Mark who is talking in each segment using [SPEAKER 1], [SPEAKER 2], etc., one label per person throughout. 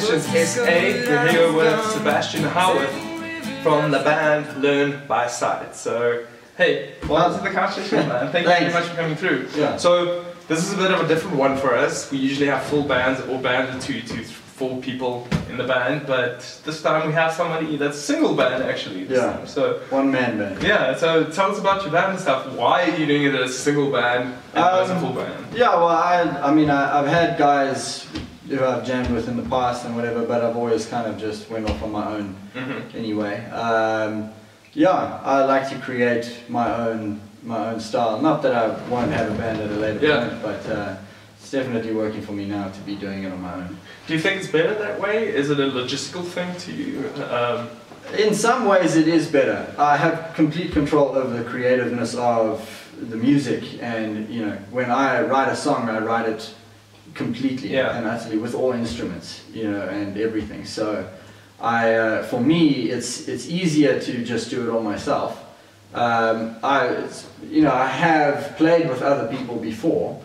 [SPEAKER 1] from the
[SPEAKER 2] recall
[SPEAKER 1] Couch
[SPEAKER 2] when I
[SPEAKER 1] Sessions
[SPEAKER 2] first
[SPEAKER 1] SA. We're here with. Sebastian Howard from the band Learn by Sight. So, hey, welcome to the Couch man. Thank you very much for coming through.
[SPEAKER 3] Yeah.
[SPEAKER 1] So, this is a bit of a different one for us. We usually have full bands or bands of two to four people in the band, but this time we have somebody that's single band actually.
[SPEAKER 3] Yeah.
[SPEAKER 1] Time. So,
[SPEAKER 3] One man band.
[SPEAKER 1] yeah, so tell us about your band and stuff. Why are you doing it as a single band and as a
[SPEAKER 3] Um,
[SPEAKER 1] full band?
[SPEAKER 3] Yeah, well, I, I mean, I, I've had guys who I've jammed with in the past and whatever, but I've always kind of just went off on my own
[SPEAKER 1] hmm
[SPEAKER 3] anyway. Um, yeah, I like to create my own my own style. Not that I won't have a band at a later
[SPEAKER 1] Yeah.
[SPEAKER 3] point, but uh, it's definitely working for me now to be doing it on my own.
[SPEAKER 1] Do you think it's better that way? Is it a logistical thing to you? Um,
[SPEAKER 3] In some ways, it is better. I have complete control over the creativeness of the music, and you know, when I write a song, I write it completely
[SPEAKER 1] Yeah.
[SPEAKER 3] and utterly with all instruments, you know, and everything. So, I, uh, for me, it's it's easier to just do it all myself. Um, I, you know, I have played with other people before,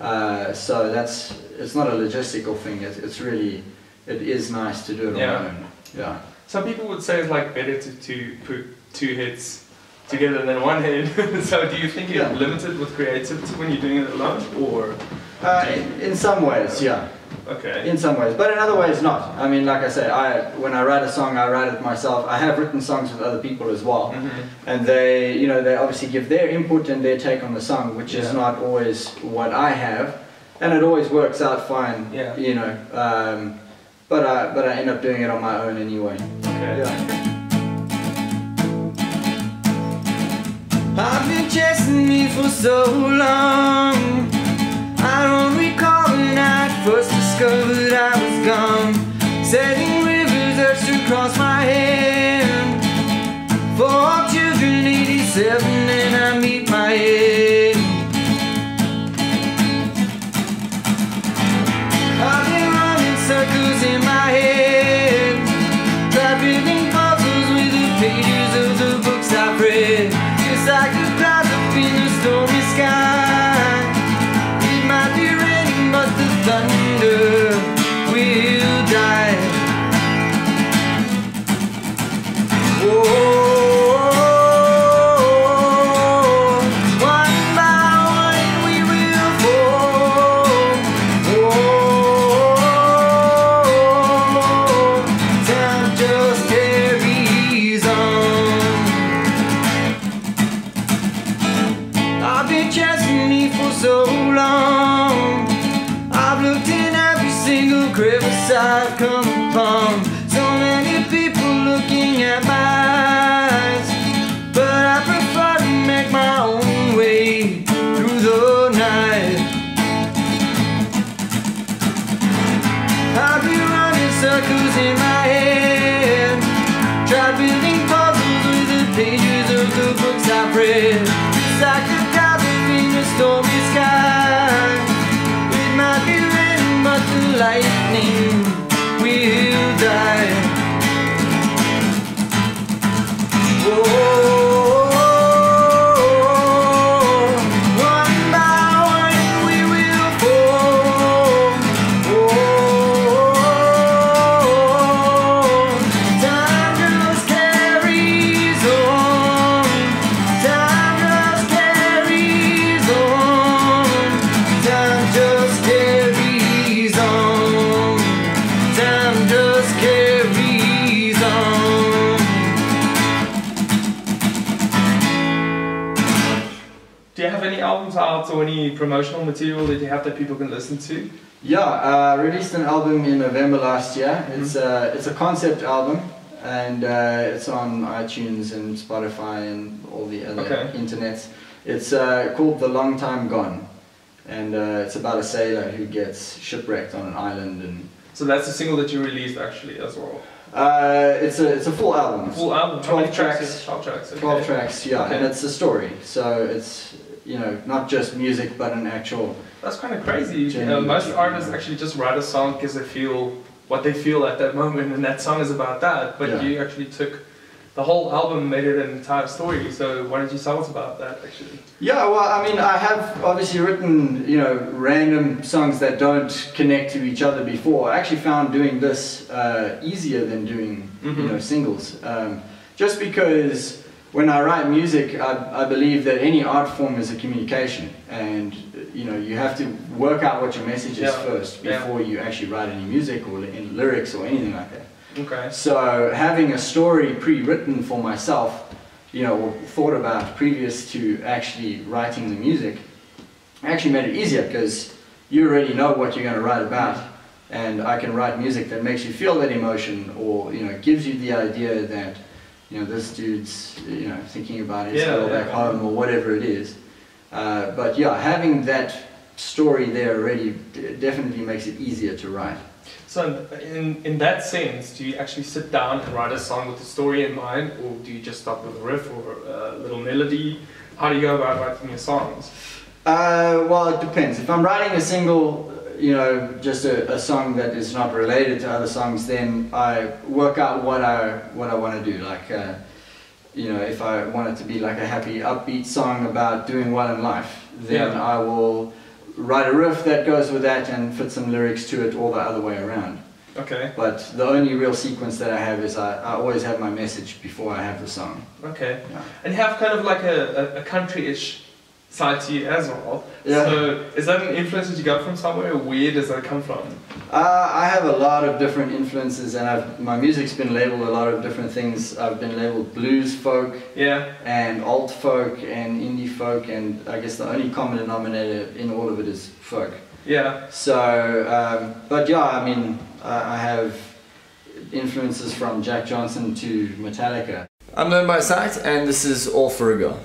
[SPEAKER 3] uh, so that's it's not a logistical thing. It's, it's really it is nice to do it
[SPEAKER 1] Yeah.
[SPEAKER 3] on my own. Yeah.
[SPEAKER 1] some people would say it's like better to, to put two hits together than one hit. so do you think you're
[SPEAKER 3] Yeah.
[SPEAKER 1] limited with creativity when you're doing it alone? Or,
[SPEAKER 3] Uh, in, in some ways, yeah.
[SPEAKER 1] okay.
[SPEAKER 3] In some ways, but in other ways, not. I mean, like I say, I when I write a song, I write it myself. I have written songs with other people as well,
[SPEAKER 1] Mhm.
[SPEAKER 3] and they, you know, they obviously give their input and their take on the song, which is not always what I have, and it always works out fine.
[SPEAKER 1] Yeah.
[SPEAKER 3] You know, um, but I but I end up doing it on my own anyway.
[SPEAKER 1] Okay.
[SPEAKER 3] Yeah.
[SPEAKER 2] I've been chasing me for so long. First discovered I was gone. Setting rivers that should been chasing me for so long. I've looked in every single crevice I've come upon. So many people looking at my eyes. But I prefer to make my own way through the night. I've been running circles in my head. Tried building puzzles with the pages of the books I've read. Stormy sky. It might be raining, but the lightning
[SPEAKER 1] albums out or any promotional material that you have that people can listen to?
[SPEAKER 3] Yeah, uh, released an album in November last year. It's a it's a concept album, and uh, it's on iTunes and Spotify and all the other
[SPEAKER 1] Okay.
[SPEAKER 3] internets. It's uh, called The Long Time Gone, and uh, it's about a sailor who gets shipwrecked on an island. And
[SPEAKER 1] So that's the single that you released actually as well.
[SPEAKER 3] uh, it's a it's a full album.
[SPEAKER 1] Full album.
[SPEAKER 3] 12
[SPEAKER 1] tracks?
[SPEAKER 3] tracks.
[SPEAKER 1] Twelve tracks. Okay.
[SPEAKER 3] 12 tracks, yeah,
[SPEAKER 1] Okay.
[SPEAKER 3] and it's a story. So it's you know not just music, but an actual.
[SPEAKER 1] That's kind of crazy. You know, most artists actually just write a song because they feel what they feel at that moment, and that song is about that. But
[SPEAKER 3] Yeah.
[SPEAKER 1] you actually took the whole album made it an entire story. So why don't you tell us about that actually?
[SPEAKER 3] Yeah, well, I mean, I have obviously written, you know, random songs that don't connect to each other before. I actually found doing this uh, easier than doing, you
[SPEAKER 1] Mhm.
[SPEAKER 3] know, singles. Um, just because when I write music, I, I believe that any art form is a communication, and you know, you have to work out what your message is first
[SPEAKER 1] yeah.
[SPEAKER 3] before you actually write any music or any lyrics or anything like that.
[SPEAKER 1] Okay.
[SPEAKER 3] So having a story pre-written for myself, you know, or thought about previous to actually writing the music, actually made it easier because you already know what you're going to write about, and I can write music that makes you feel that emotion, or you know, gives you the idea that, you know, this dude's you know thinking about his
[SPEAKER 1] Yeah,
[SPEAKER 3] girl
[SPEAKER 1] yeah.
[SPEAKER 3] back home or whatever it is. Uh, but yeah, having that story there already definitely makes it easier to write.
[SPEAKER 1] So in in that sense, do you actually sit down and write a song with the story in mind, or do you just start with a riff or a little melody? How do you go about writing your songs?
[SPEAKER 3] Uh, well, it depends. If I'm writing a single, you know, just a, a song that is not related to other songs, then I work out what I what I want to do. Like, uh, you know, if I want it to be like a happy, upbeat song about doing well in life, then
[SPEAKER 1] Yeah.
[SPEAKER 3] I will write a riff that goes with that and fit some lyrics to it, or the other way around.
[SPEAKER 1] Okay.
[SPEAKER 3] But the only real sequence that I have is I, I always have my message before I have the song.
[SPEAKER 1] Okay.
[SPEAKER 3] Yeah.
[SPEAKER 1] And have kind of like a, a, a country-ish side to you as well.
[SPEAKER 3] Yeah.
[SPEAKER 1] So is that an influence that you got from somewhere, where does that come from?
[SPEAKER 3] Uh, I have a lot of different influences, and I've, my music's been labeled a lot of different things. I've been labeled blues folk
[SPEAKER 1] Yeah.
[SPEAKER 3] and alt folk and indie folk, and I guess the only common denominator in all of it is folk.
[SPEAKER 1] Yeah.
[SPEAKER 3] So, um, but yeah, I mean, I, I have influences from Jack Johnson to Metallica.
[SPEAKER 2] I'm Learn by Sight, and this is All for a Girl.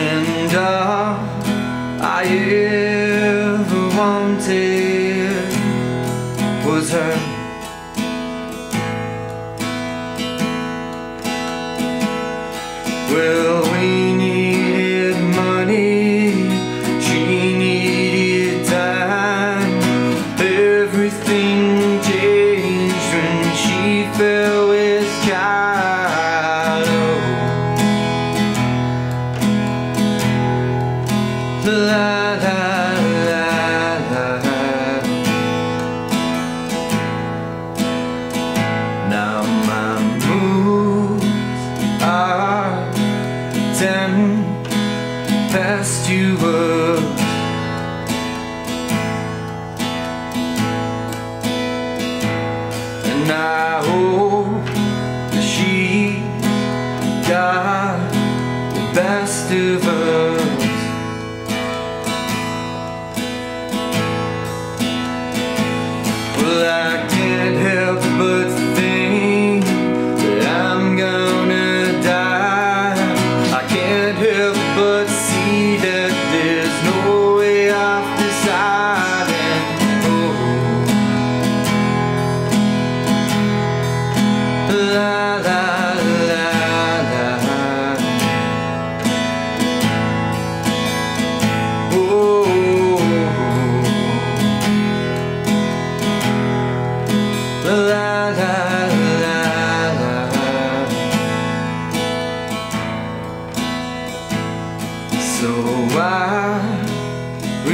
[SPEAKER 2] And all I ever wanted was her. Past you were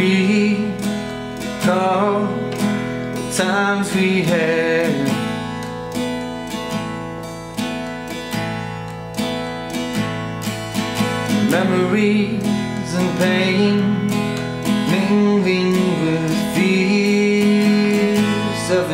[SPEAKER 2] recall the times we had Memories and pain mingling with fears of